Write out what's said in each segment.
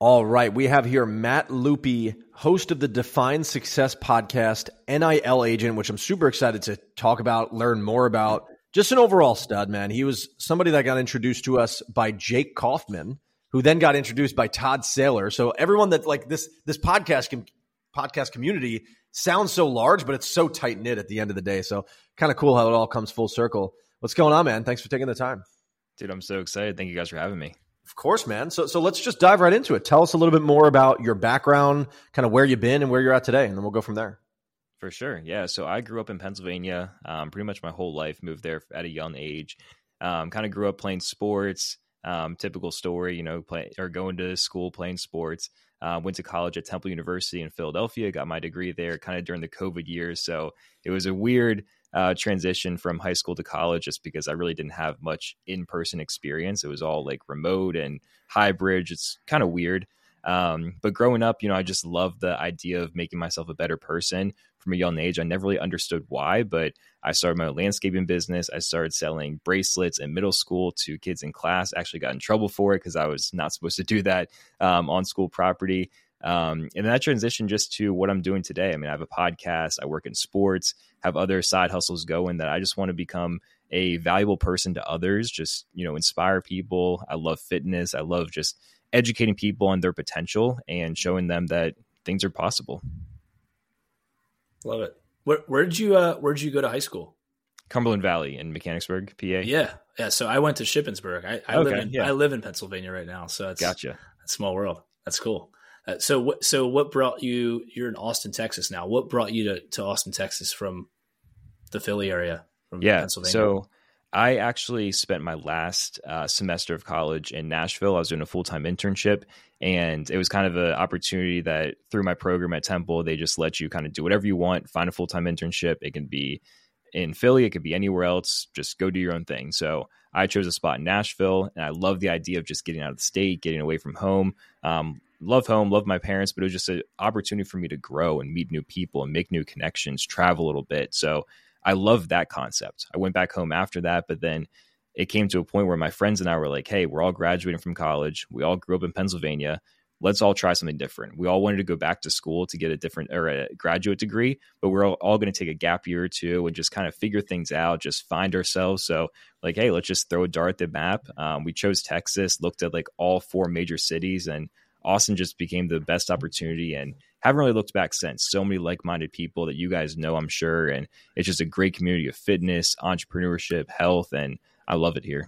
All right. We have here Matt Lupi, host of the Define Success podcast, NIL agent, which I'm super excited to talk about, learn more about. Just an overall stud, man. He was somebody that got introduced to us by Jake Kaufman, who then got introduced by Todd Saylor. So everyone that like this this podcast com- podcast community sounds so large, but it's so tight knit at the end of the day. So kind of cool how it all comes full circle. What's going on, man? Thanks for taking the time. Dude, I'm so excited. Thank you guys for having me. Of course, man. So so let's just dive right into it. Tell us a little bit more about your background, kind of where you've been and where you're at today, and then we'll go from there. For sure. Yeah. So I grew up in Pennsylvania um, pretty much my whole life, moved there at a young age. Um, kind of grew up playing sports, um, typical story, you know, play or going to school playing sports. Uh, went to college at Temple University in Philadelphia, got my degree there kind of during the COVID years. So it was a weird uh, transition from high school to college just because I really didn't have much in person experience. It was all like remote and hybrid. It's kind of weird. Um, but growing up, you know, I just loved the idea of making myself a better person from a young age. I never really understood why, but I started my landscaping business. I started selling bracelets in middle school to kids in class. Actually, got in trouble for it because I was not supposed to do that um, on school property. Um, and that transition just to what I'm doing today. I mean, I have a podcast, I work in sports, have other side hustles going that I just want to become a valuable person to others, just, you know, inspire people. I love fitness. I love just educating people on their potential and showing them that things are possible. Love it. Where, where did you, uh, where did you go to high school? Cumberland Valley in Mechanicsburg, PA. Yeah. Yeah. So I went to Shippensburg. I, I okay, live in, yeah. I live in Pennsylvania right now. So it's gotcha. small world. That's cool. Uh, so what? So what brought you? You're in Austin, Texas now. What brought you to, to Austin, Texas from the Philly area? From yeah. Pennsylvania? So I actually spent my last uh, semester of college in Nashville. I was doing a full time internship, and it was kind of an opportunity that through my program at Temple, they just let you kind of do whatever you want, find a full time internship. It can be in Philly, it could be anywhere else. Just go do your own thing. So I chose a spot in Nashville, and I love the idea of just getting out of the state, getting away from home. Um, love home, love my parents, but it was just an opportunity for me to grow and meet new people and make new connections, travel a little bit. So I love that concept. I went back home after that, but then it came to a point where my friends and I were like, hey, we're all graduating from college. We all grew up in Pennsylvania. Let's all try something different. We all wanted to go back to school to get a different or a graduate degree, but we're all, all going to take a gap year or two and just kind of figure things out, just find ourselves. So, like, hey, let's just throw a dart at the map. Um, we chose Texas, looked at like all four major cities, and Austin just became the best opportunity and haven't really looked back since. So many like minded people that you guys know, I'm sure. And it's just a great community of fitness, entrepreneurship, health, and I love it here.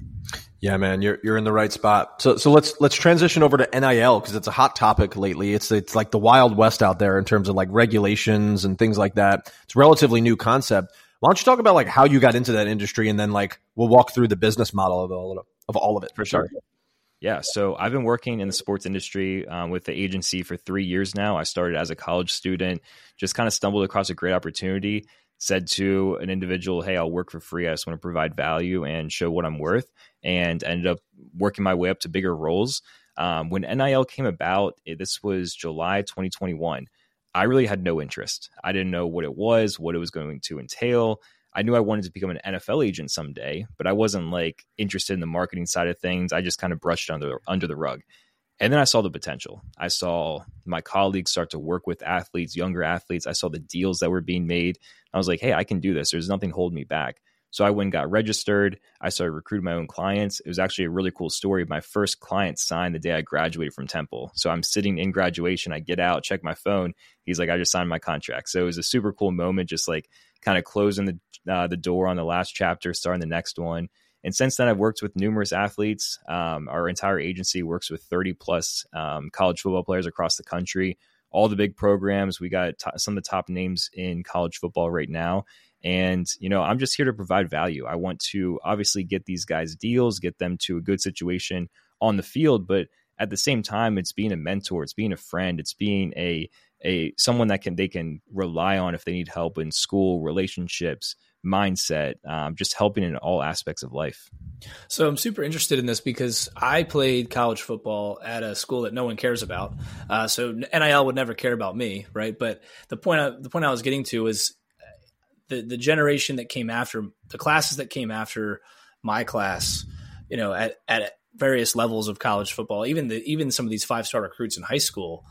Yeah, man, you're you're in the right spot. So so let's let's transition over to NIL because it's a hot topic lately. It's it's like the wild west out there in terms of like regulations and things like that. It's a relatively new concept. Why don't you talk about like how you got into that industry and then like we'll walk through the business model of all of, of all of it for sure. Yeah, so I've been working in the sports industry um, with the agency for three years now. I started as a college student, just kind of stumbled across a great opportunity, said to an individual, Hey, I'll work for free. I just want to provide value and show what I'm worth, and ended up working my way up to bigger roles. Um, when NIL came about, this was July 2021. I really had no interest. I didn't know what it was, what it was going to entail. I knew I wanted to become an NFL agent someday, but I wasn't like interested in the marketing side of things. I just kind of brushed under under the rug. And then I saw the potential. I saw my colleagues start to work with athletes, younger athletes. I saw the deals that were being made. I was like, hey, I can do this. There's nothing holding me back. So I went and got registered. I started recruiting my own clients. It was actually a really cool story. My first client signed the day I graduated from Temple. So I'm sitting in graduation. I get out, check my phone. He's like, I just signed my contract. So it was a super cool moment, just like kind of closing the uh, the door on the last chapter, starting the next one. And since then, I've worked with numerous athletes. Um, our entire agency works with 30 plus um, college football players across the country. All the big programs. We got t- some of the top names in college football right now. And, you know, I'm just here to provide value. I want to obviously get these guys deals, get them to a good situation on the field. But at the same time, it's being a mentor, it's being a friend, it's being a a someone that can they can rely on if they need help in school, relationships, mindset, um, just helping in all aspects of life. So I'm super interested in this because I played college football at a school that no one cares about. Uh, so NIL would never care about me, right? But the point I, the point I was getting to is the the generation that came after the classes that came after my class, you know, at at various levels of college football, even the even some of these five star recruits in high school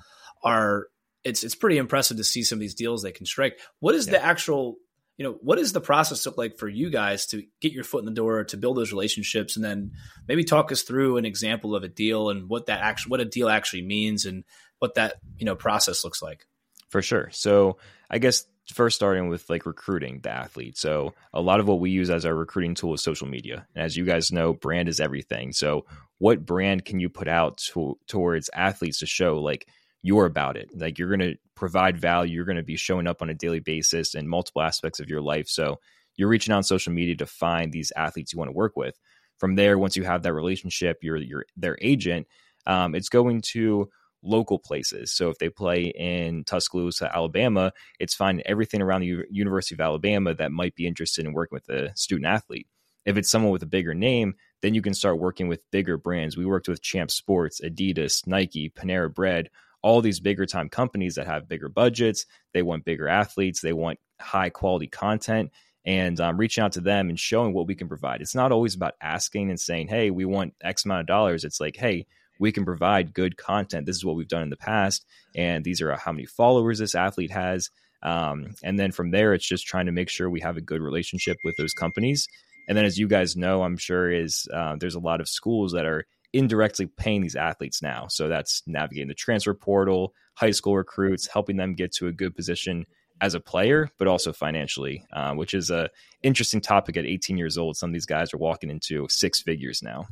are it's it's pretty impressive to see some of these deals they can strike. What is yeah. the actual you know what does the process look like for you guys to get your foot in the door to build those relationships and then maybe talk us through an example of a deal and what that actually what a deal actually means and what that you know process looks like? For sure. So i guess first starting with like recruiting the athlete. So a lot of what we use as our recruiting tool is social media. And as you guys know brand is everything. So what brand can you put out to, towards athletes to show like you're about it. Like you're going to provide value. You're going to be showing up on a daily basis in multiple aspects of your life. So you're reaching out on social media to find these athletes you want to work with. From there, once you have that relationship, you're, you're their agent. Um, it's going to local places. So if they play in Tuscaloosa, Alabama, it's finding everything around the U- University of Alabama that might be interested in working with a student athlete. If it's someone with a bigger name, then you can start working with bigger brands. We worked with Champ Sports, Adidas, Nike, Panera Bread, all these bigger time companies that have bigger budgets, they want bigger athletes, they want high quality content, and um, reaching out to them and showing what we can provide. It's not always about asking and saying, hey, we want X amount of dollars. It's like, hey, we can provide good content. This is what we've done in the past, and these are how many followers this athlete has. Um, and then from there, it's just trying to make sure we have a good relationship with those companies. And then, as you guys know, I'm sure is uh, there's a lot of schools that are indirectly paying these athletes now. So that's navigating the transfer portal, high school recruits, helping them get to a good position as a player, but also financially, uh, which is a interesting topic at 18 years old. Some of these guys are walking into six figures now.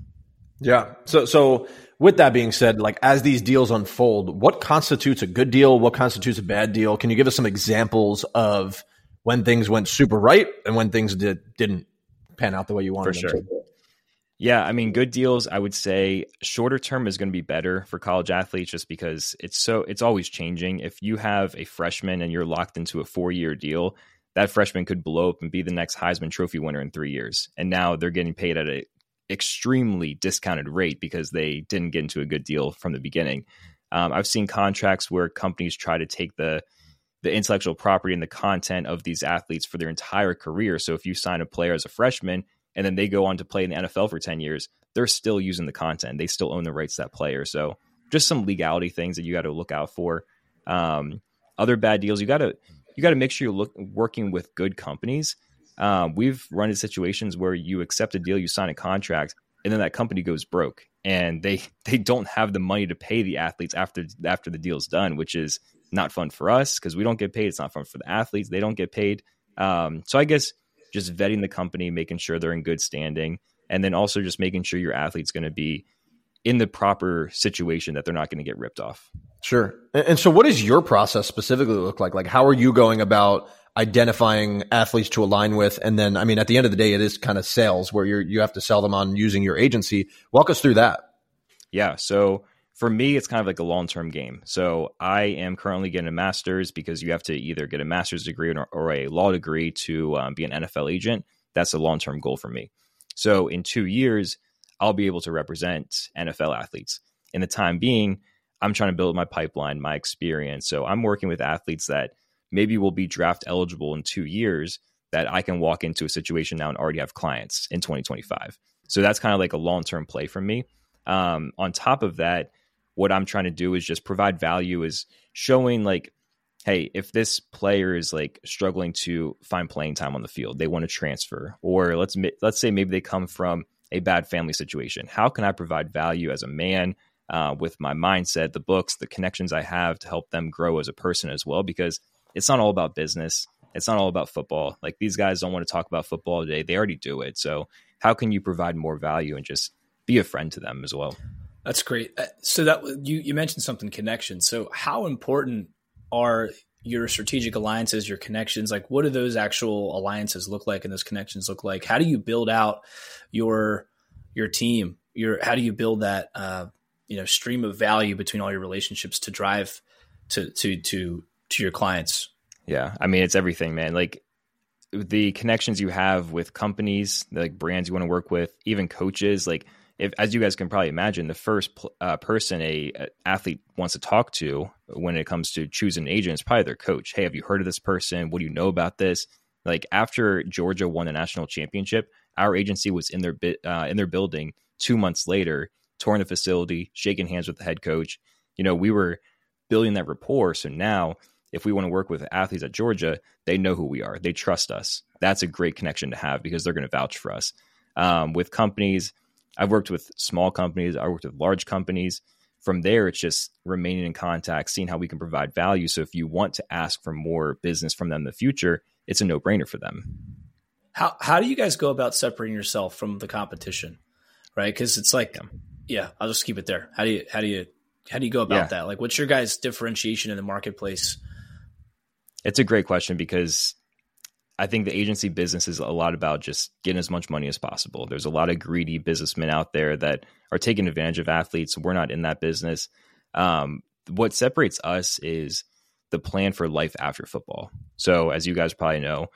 Yeah. So, so with that being said, like as these deals unfold, what constitutes a good deal? What constitutes a bad deal? Can you give us some examples of when things went super right and when things did didn't pan out the way you wanted? For sure. To? Yeah, I mean, good deals. I would say shorter term is going to be better for college athletes, just because it's so it's always changing. If you have a freshman and you're locked into a four year deal, that freshman could blow up and be the next Heisman Trophy winner in three years, and now they're getting paid at an extremely discounted rate because they didn't get into a good deal from the beginning. Um, I've seen contracts where companies try to take the the intellectual property and the content of these athletes for their entire career. So if you sign a player as a freshman and then they go on to play in the NFL for 10 years, they're still using the content. They still own the rights to that player. So just some legality things that you got to look out for. Um, other bad deals, you got to you got to make sure you're look, working with good companies. Um, we've run into situations where you accept a deal, you sign a contract, and then that company goes broke, and they they don't have the money to pay the athletes after after the deal's done, which is not fun for us because we don't get paid. It's not fun for the athletes; they don't get paid. Um, so I guess just vetting the company, making sure they're in good standing, and then also just making sure your athlete's going to be in the proper situation that they're not going to get ripped off. Sure. And so, what does your process specifically look like? Like, how are you going about identifying athletes to align with? And then, I mean, at the end of the day, it is kind of sales where you you have to sell them on using your agency. Walk us through that. Yeah. So for me, it's kind of like a long term game. So I am currently getting a master's because you have to either get a master's degree or, or a law degree to um, be an NFL agent. That's a long term goal for me. So in two years, I'll be able to represent NFL athletes. In the time being, I'm trying to build my pipeline, my experience. So I'm working with athletes that maybe will be draft eligible in two years that I can walk into a situation now and already have clients in 2025. So that's kind of like a long term play for me. Um, on top of that, what I'm trying to do is just provide value is showing like hey, if this player is like struggling to find playing time on the field, they want to transfer, or let's let's say maybe they come from a bad family situation. How can I provide value as a man uh, with my mindset, the books, the connections I have to help them grow as a person as well? Because it's not all about business. It's not all about football. Like these guys don't want to talk about football today. They already do it. So how can you provide more value and just be a friend to them as well? That's great. Uh, so that you you mentioned something connection. So how important are your strategic alliances, your connections? Like, what do those actual alliances look like, and those connections look like? How do you build out your your team? Your how do you build that uh, you know stream of value between all your relationships to drive to to to to your clients? Yeah, I mean it's everything, man. Like the connections you have with companies, like brands you want to work with, even coaches, like if, as you guys can probably imagine, the first uh, person a, a, athlete wants to talk to when it comes to choosing an agent is probably their coach. Hey, have you heard of this person? What do you know about this? Like after Georgia won the national championship, our agency was in their bit uh, in their building two months later, touring the facility, shaking hands with the head coach. You know, we were building that rapport. So now, if we want to work with athletes at Georgia, they know who we are. They trust us. That's a great connection to have because they're going to vouch for us. Um, with companies, I've worked with small companies, I worked with large companies. From there, it's just remaining in contact, seeing how we can provide value. So if you want to ask for more business from them in the future, it's a no brainer for them. How how do you guys go about separating yourself from the competition? Right? Because it's like, yeah. yeah, I'll just keep it there. How do you how do you how do you go about yeah. that? Like, what's your guys' differentiation in the marketplace? It's a great question because I think the agency business is a lot about just getting as much money as possible. There's a lot of greedy businessmen out there that are taking advantage of athletes. We're not in that business. Um, what separates us is the plan for life after football. So, as you guys probably know,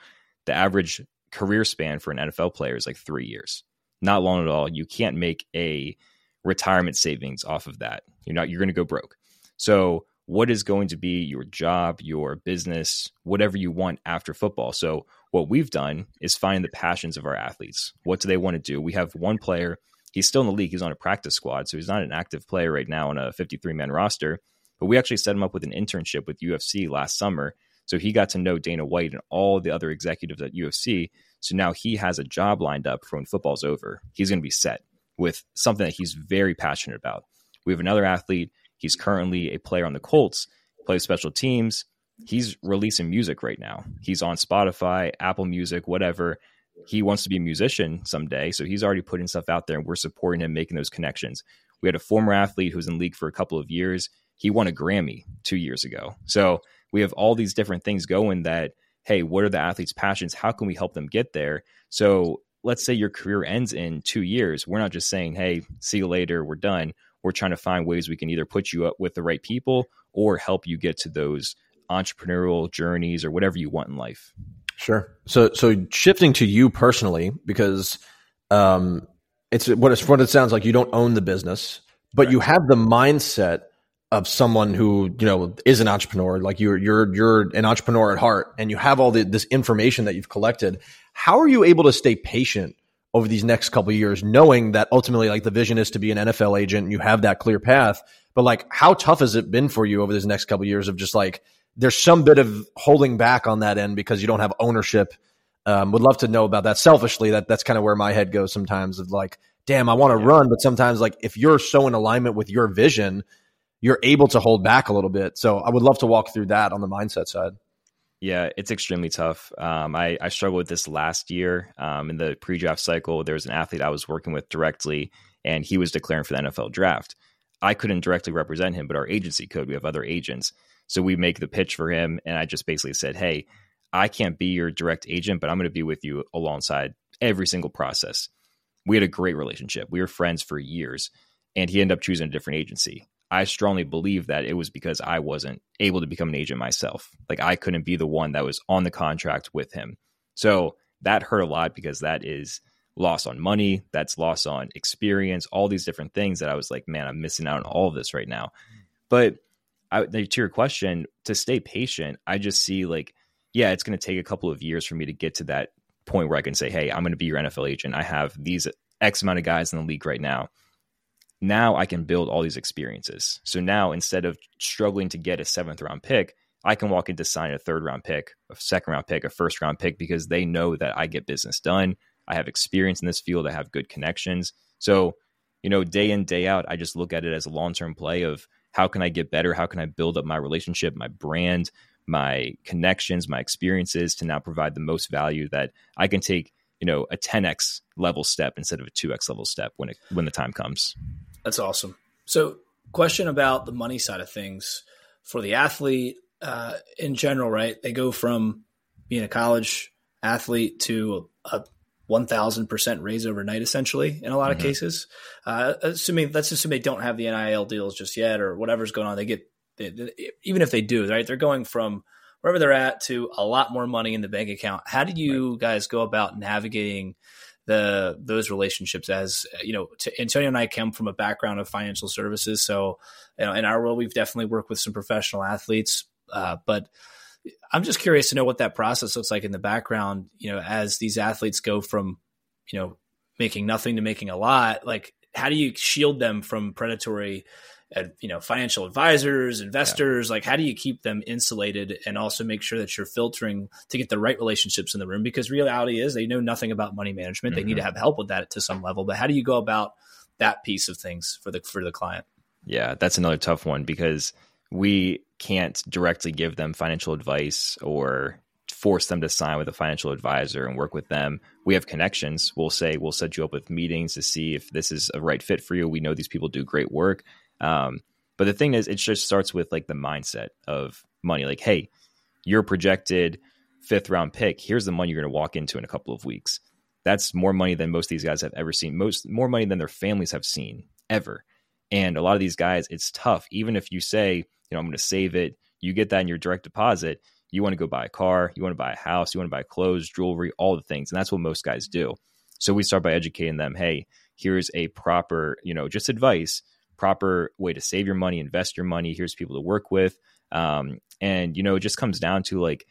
the average career span for an NFL player is like three years. Not long at all. You can't make a retirement savings off of that. You're not. You're going to go broke. So, what is going to be your job, your business, whatever you want after football. So, what we've done is find the passions of our athletes. What do they want to do? We have one player, he's still in the league, he's on a practice squad, so he's not an active player right now on a 53 man roster. But we actually set him up with an internship with UFC last summer. So he got to know Dana White and all the other executives at UFC. So now he has a job lined up for when football's over. He's going to be set with something that he's very passionate about. We have another athlete He's currently a player on the Colts, plays special teams. He's releasing music right now. He's on Spotify, Apple Music, whatever. He wants to be a musician someday. So he's already putting stuff out there and we're supporting him making those connections. We had a former athlete who was in league for a couple of years. He won a Grammy two years ago. So we have all these different things going that, hey, what are the athletes' passions? How can we help them get there? So let's say your career ends in two years. We're not just saying, hey, see you later, we're done we're trying to find ways we can either put you up with the right people or help you get to those entrepreneurial journeys or whatever you want in life. Sure. So so shifting to you personally because um it's what it's what it sounds like you don't own the business, but right. you have the mindset of someone who you know is an entrepreneur like you're you're you're an entrepreneur at heart and you have all the, this information that you've collected how are you able to stay patient over these next couple years, knowing that ultimately like the vision is to be an NFL agent and you have that clear path. But like, how tough has it been for you over these next couple of years of just like, there's some bit of holding back on that end because you don't have ownership. Um, would love to know about that. Selfishly, that that's kind of where my head goes sometimes. Of like, damn, I want to yeah. run, but sometimes like if you're so in alignment with your vision, you're able to hold back a little bit. So I would love to walk through that on the mindset side. Yeah, it's extremely tough. Um, I, I struggled with this last year um, in the pre draft cycle. There was an athlete I was working with directly, and he was declaring for the NFL draft. I couldn't directly represent him, but our agency could. We have other agents. So we make the pitch for him. And I just basically said, hey, I can't be your direct agent, but I'm going to be with you alongside every single process. We had a great relationship. We were friends for years, and he ended up choosing a different agency. I strongly believe that it was because I wasn't able to become an agent myself. Like I couldn't be the one that was on the contract with him. So that hurt a lot because that is loss on money, that's loss on experience, all these different things that I was like, man, I'm missing out on all of this right now. But I, to your question, to stay patient, I just see like, yeah, it's going to take a couple of years for me to get to that point where I can say, hey, I'm going to be your NFL agent. I have these X amount of guys in the league right now now I can build all these experiences. So now instead of struggling to get a seventh round pick, I can walk into sign a third round pick, a second round pick, a first round pick because they know that I get business done. I have experience in this field. I have good connections. So, you know, day in, day out, I just look at it as a long term play of how can I get better? How can I build up my relationship, my brand, my connections, my experiences to now provide the most value that I can take, you know, a 10x level step instead of a 2x level step when it when the time comes. That's awesome. So, question about the money side of things for the athlete uh, in general, right? They go from being a college athlete to a one thousand percent raise overnight, essentially, in a lot mm-hmm. of cases. Uh, assuming let's assume they don't have the NIL deals just yet, or whatever's going on. They get they, they, even if they do, right? They're going from wherever they're at to a lot more money in the bank account. How do you right. guys go about navigating the those relationships as you know to, antonio and i come from a background of financial services. So you know in our world we've definitely worked with some professional athletes uh, but i'm just curious to know what that process looks like in the background you know as these athletes go from you know making nothing to making a lot like how do you shield them from predatory you know financial advisors investors yeah. like how do you keep them insulated and also make sure that you're filtering to get the right relationships in the room because reality is they know nothing about money management mm-hmm. they need to mm-hmm. have help with that to some level but how do you go about that piece of things for the for the client yeah that's another tough one because we can't directly give them financial advice or force them to sign with a financial advisor and work with them. We have connections. We'll say we'll set you up with meetings to see if this is a right fit for you. We know these people do great work. Um, but the thing is, it just starts with like the mindset of money. Like, hey, you're projected fifth round pick. Here's the money you're going to walk into in a couple of weeks. That's more money than most of these guys have ever seen. Most more money than their families have seen ever. And a lot of these guys, it's tough. Even if you say, you know, I'm going to save it, you get that in your direct deposit you want to go buy a car, you want to buy a house, you want to buy clothes, jewelry, all the things. And that's what most guys do. So we start by educating them, hey, here's a proper, you know, just advice, proper way to save your money, invest your money. Here's people to work with. Um, and, you know, it just comes down to like,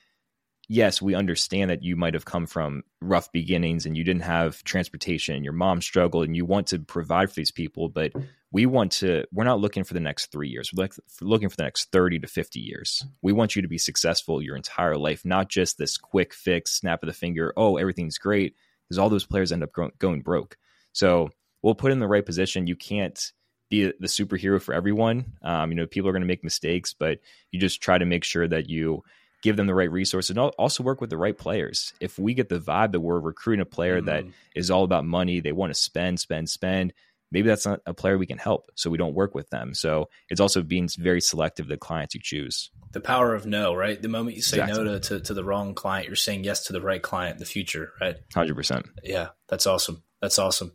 yes, we understand that you might have come from rough beginnings and you didn't have transportation and your mom struggled and you want to provide for these people, but we want to we're not looking for the next three years we're looking for the next 30 to 50 years we want you to be successful your entire life not just this quick fix snap of the finger oh everything's great because all those players end up going broke so we'll put in the right position you can't be the superhero for everyone um, you know people are going to make mistakes but you just try to make sure that you give them the right resources and also work with the right players if we get the vibe that we're recruiting a player mm. that is all about money they want to spend spend spend maybe that's not a player we can help. So we don't work with them. So it's also being very selective the clients you choose. The power of no, right? The moment you say exactly. no to, to, to, the wrong client, you're saying yes to the right client in the future, right? 100%. Yeah, that's awesome. That's awesome.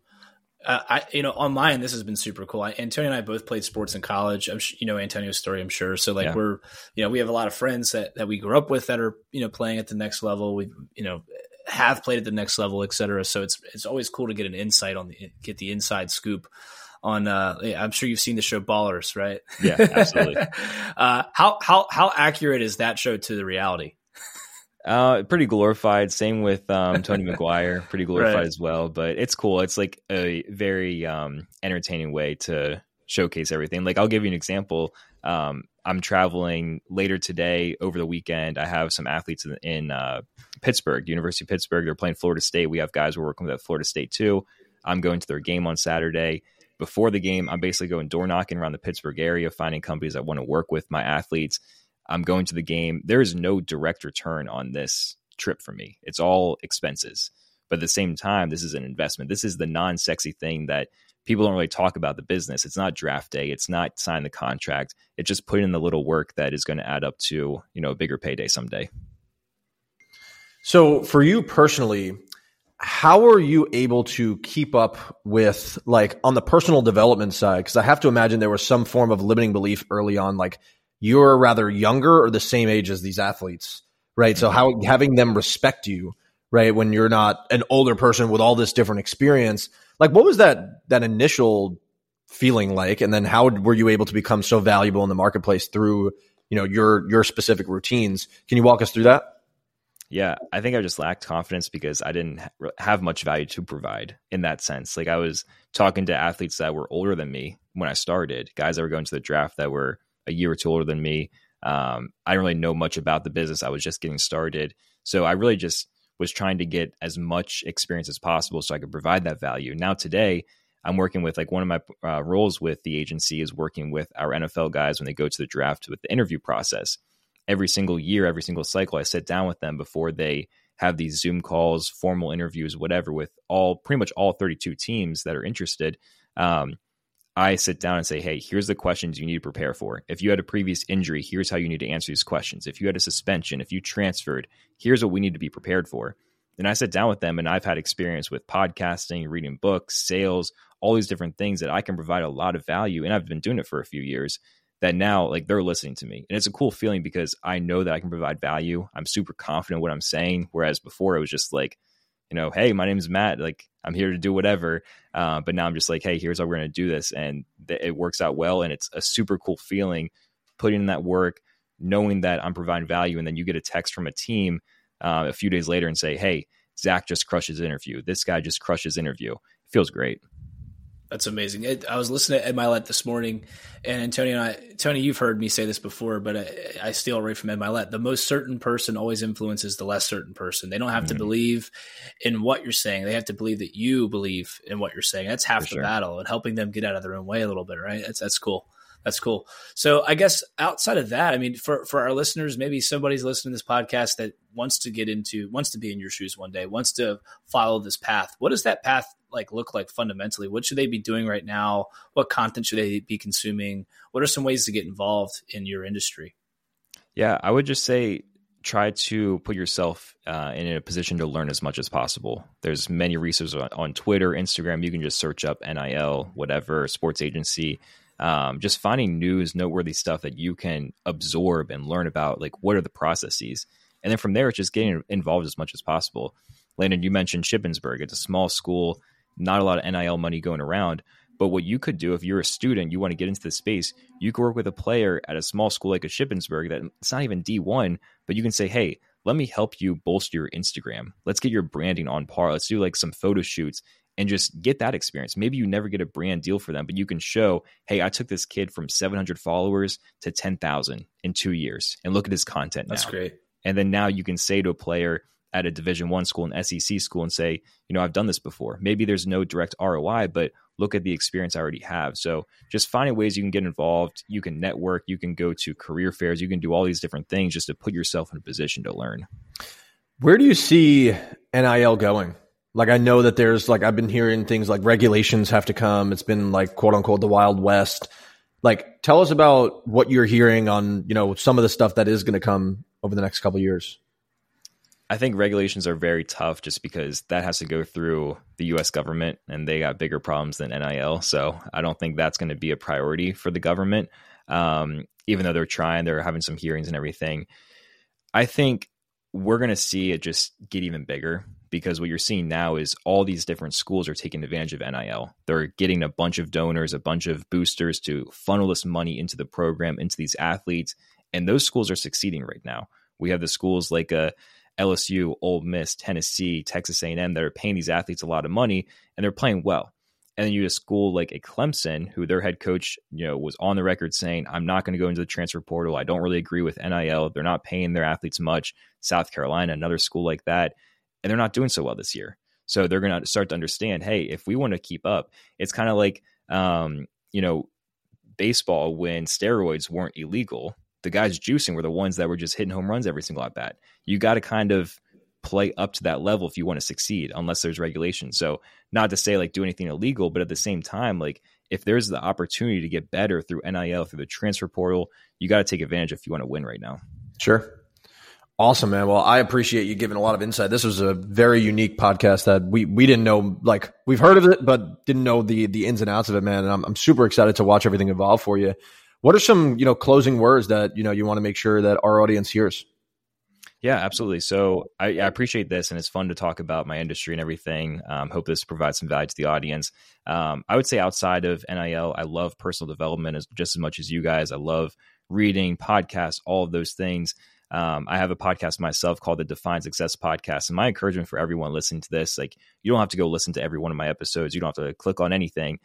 Uh, I, you know, on mine, this has been super cool. I, Antonio and I both played sports in college. I'm, you know, Antonio's story, I'm sure. So like, yeah. we're, you know, we have a lot of friends that, that we grew up with that are, you know, playing at the next level. We, you know, have played at the next level, et cetera. So it's it's always cool to get an insight on the get the inside scoop on. Uh, I'm sure you've seen the show Ballers, right? Yeah, absolutely. uh, how how how accurate is that show to the reality? Uh, pretty glorified. Same with um, Tony McGuire, pretty glorified right. as well. But it's cool. It's like a very um, entertaining way to showcase everything. Like I'll give you an example. Um, I'm traveling later today over the weekend. I have some athletes in, in uh, Pittsburgh, University of Pittsburgh. They're playing Florida State. We have guys we're working with at Florida State too. I'm going to their game on Saturday. Before the game, I'm basically going door knocking around the Pittsburgh area, finding companies that want to work with my athletes. I'm going to the game. There is no direct return on this trip for me. It's all expenses. But at the same time, this is an investment. This is the non sexy thing that people don't really talk about the business. It's not draft day. It's not sign the contract. It's just put in the little work that is going to add up to, you know, a bigger payday someday. So for you personally, how are you able to keep up with like on the personal development side? Because I have to imagine there was some form of limiting belief early on, like you're rather younger or the same age as these athletes, right? So mm-hmm. how having them respect you, right, when you're not an older person with all this different experience, like what was that that initial feeling like, and then how were you able to become so valuable in the marketplace through you know your your specific routines? Can you walk us through that? Yeah, I think I just lacked confidence because I didn't have much value to provide in that sense. Like I was talking to athletes that were older than me when I started, guys that were going to the draft that were a year or two older than me. Um, I didn't really know much about the business. I was just getting started. So I really just was trying to get as much experience as possible so I could provide that value. Now, today, I'm working with like one of my uh, roles with the agency is working with our NFL guys when they go to the draft with the interview process every single year, every single cycle, I sit down with them before they have these Zoom calls, formal interviews, whatever, with all pretty much all 32 teams that are interested. Um, I sit down and say, hey, here's the questions you need to prepare for. If you had a previous injury, here's how you need to answer these questions. If you had a suspension, if you transferred, here's what we need to be prepared for. And I sit down with them, and I've had experience with podcasting, reading books, sales, all these different things that I can provide a lot of value. And I've been doing it for a few years that now like they're listening to me and it's a cool feeling because i know that i can provide value i'm super confident what i'm saying whereas before it was just like you know hey my name is matt like i'm here to do whatever uh, but now i'm just like hey here's how we're going to do this. And th- it works out well and it's a super cool feeling putting in that work knowing that i'm providing value and then you get a text from a team uh, a few days later and say hey zach just crushes interview. This guy just crushes interview. It feels great That's amazing. I was listening to Ed Mylett this morning, and Antonio and I, Tony, you've heard me say this before, but I, I steal right from Ed Mylett. The most certain person always influences the less certain person. They don't have mm-hmm. to believe in what you're saying; they have to believe that you believe in what you're saying. That's half For the sure. battle, and helping them get out of their own way a little bit. Right? That's that's cool. That's cool. So I guess outside of that, I mean, for for our listeners, maybe somebody's listening to this podcast that wants to get into, wants to be in your shoes one day, wants to follow this path. What does that path like look like fundamentally? What should they be doing right now? What content should they be consuming? What are some ways to get involved in your industry? Yeah, I would just say try to put yourself uh, in a position to learn as much as possible. There's many resources on, on, Twitter, Instagram. You can just search up NIL, whatever sports agency. Um, just finding news, noteworthy stuff that you can absorb and learn about. Like, what are the processes? And then from there, it's just getting involved as much as possible. Landon, you mentioned Shippensburg. It's a small school not a lot of NIL money going around. But what you could do if you're a student, you want to get into the space, you could work with a player at a small school like a Shippensburg that it's not even D1, but you can say, hey, let me help you bolster your Instagram. Let's get your branding on par. Let's do like some photo shoots and just get that experience. Maybe you never get a brand deal for them, but you can show, hey, I took this kid from 700 followers to 10,000 in two years and look at his content That's great. And then now you can say to a player, at a division one school an SEC school and say you know i've done this before. Maybe there's no direct ROI but look at the experience i already have. So just finding ways you can get involved you can network you can go to career fairs you can do all these different things just to put yourself in a position to learn. Where do you see NIL going? Like i know that there's like i've been hearing things like regulations have to come. It's been like quote unquote the wild west. Like tell us about what you're hearing on you know some of the stuff that is going to come over the next couple years I think regulations are very tough just because that has to go through the US government and they got bigger problems than NIL. So I don't think that's going to be a priority for the government. Um, even though they're trying, they're having some hearings and everything. I think we're going to see it just get even bigger because what you're seeing now is all these different schools are taking advantage of NIL. They're getting a bunch of donors, a bunch of boosters to funnel this money into the program, into these athletes. And those schools are succeeding right now. We have the schools like a uh, LSU, Ole Miss, Tennessee, Texas A&M that are paying these athletes a lot of money and they're playing well. And then you have a school like a Clemson, who their head coach, you know, was on the record saying, "I'm not going to go into the transfer portal. I don't really agree with NIL. They're not paying their athletes much." South Carolina, another school like that, and they're not doing so well this year. So they're going to start to understand, hey, if we want to keep up, it's kind of like, um, you know, baseball when steroids weren't illegal the guys juicing were the ones that were just hitting home runs every single at bat. You got to kind of play up to that level if you want to succeed, unless there's regulation. So, not to say like do anything illegal, but at the same time, like if there's the opportunity to get better through NIL, through the transfer portal, you got to take advantage if you want to win right now. Sure. Awesome, man. Well, I appreciate you giving a lot of insight. This was a very unique podcast that we we didn't know. Like we've heard of it, but didn't know the the ins and outs of it, man. And I'm, I'm super excited to watch everything evolve for you. What are some, you know, closing words that, you know, you want to make sure that our audience hears? Yeah, absolutely. So I, I, appreciate this, and it's fun to talk about my industry and everything. Um, hope this provides some value to the audience. Um, I would say outside of NIL, I love personal development as, just as much as you guys. I love reading, podcasts, all of those things. Um, I have a podcast myself called the Define Success Podcast, and my encouragement for everyone listening to this, like you don't have to go listen to every one of my episodes. You don't have to click on anything.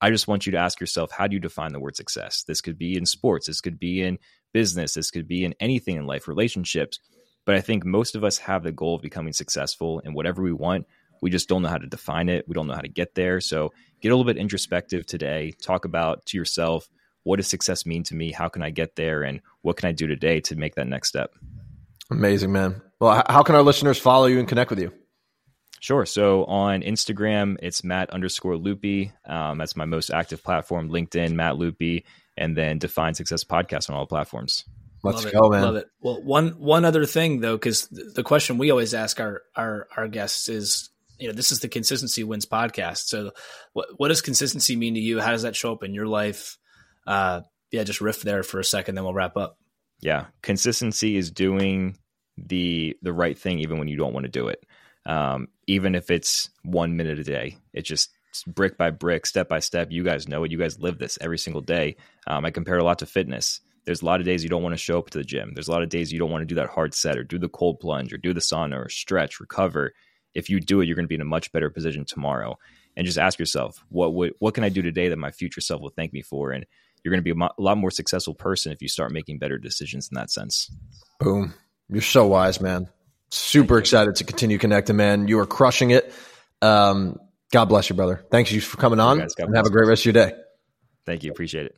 I just want you to ask yourself, how do you define the word success? This could be in sports, this could be in business, this could be in anything in life, relationships. But I think most of us have the goal of becoming successful in whatever we want. We just don't know how to define it. We don't know how to get there. So get a little bit introspective today. Talk about to yourself, what does success mean to me? How can I get there? And what can I do today to make that next step? Amazing, man. Well, how can our listeners follow you and connect with you? Sure. So on Instagram, it's Matt underscore Lupi. Um, that's my most active platform. LinkedIn, Matt Lupi, and then Define Success Podcast on all platforms. Let's love go, it, man. Love it. Well, one one other thing though, because the question we always ask our our our guests is, you know, this is the Consistency Wins podcast. So, what what does consistency mean to you? How does that show up in your life? Uh, yeah, just riff there for a second, then we'll wrap up. Yeah, consistency is doing the the right thing even when you don't want to do it um, even if it's one minute a day. It's just brick by brick, step by step. You guys know it. You guys live this every single day. Um, I compare a lot to fitness. There's a lot of days you don't want to show up to the gym. There's a lot of days you don't want to do that hard set or do the cold plunge or do the sauna or stretch, recover. If you do it, you're going to be in a much better position tomorrow. and just ask yourself, what would what can I do today that my future self will thank me for? And you're going to be a, lot more successful person if you start making better decisions in that sense. Boom. You're so wise, man. Super excited to continue connecting, man. You are crushing it. Um, God bless you, brother. Thanks you for coming on guys. And have a great rest of your day. Thank you. Appreciate it.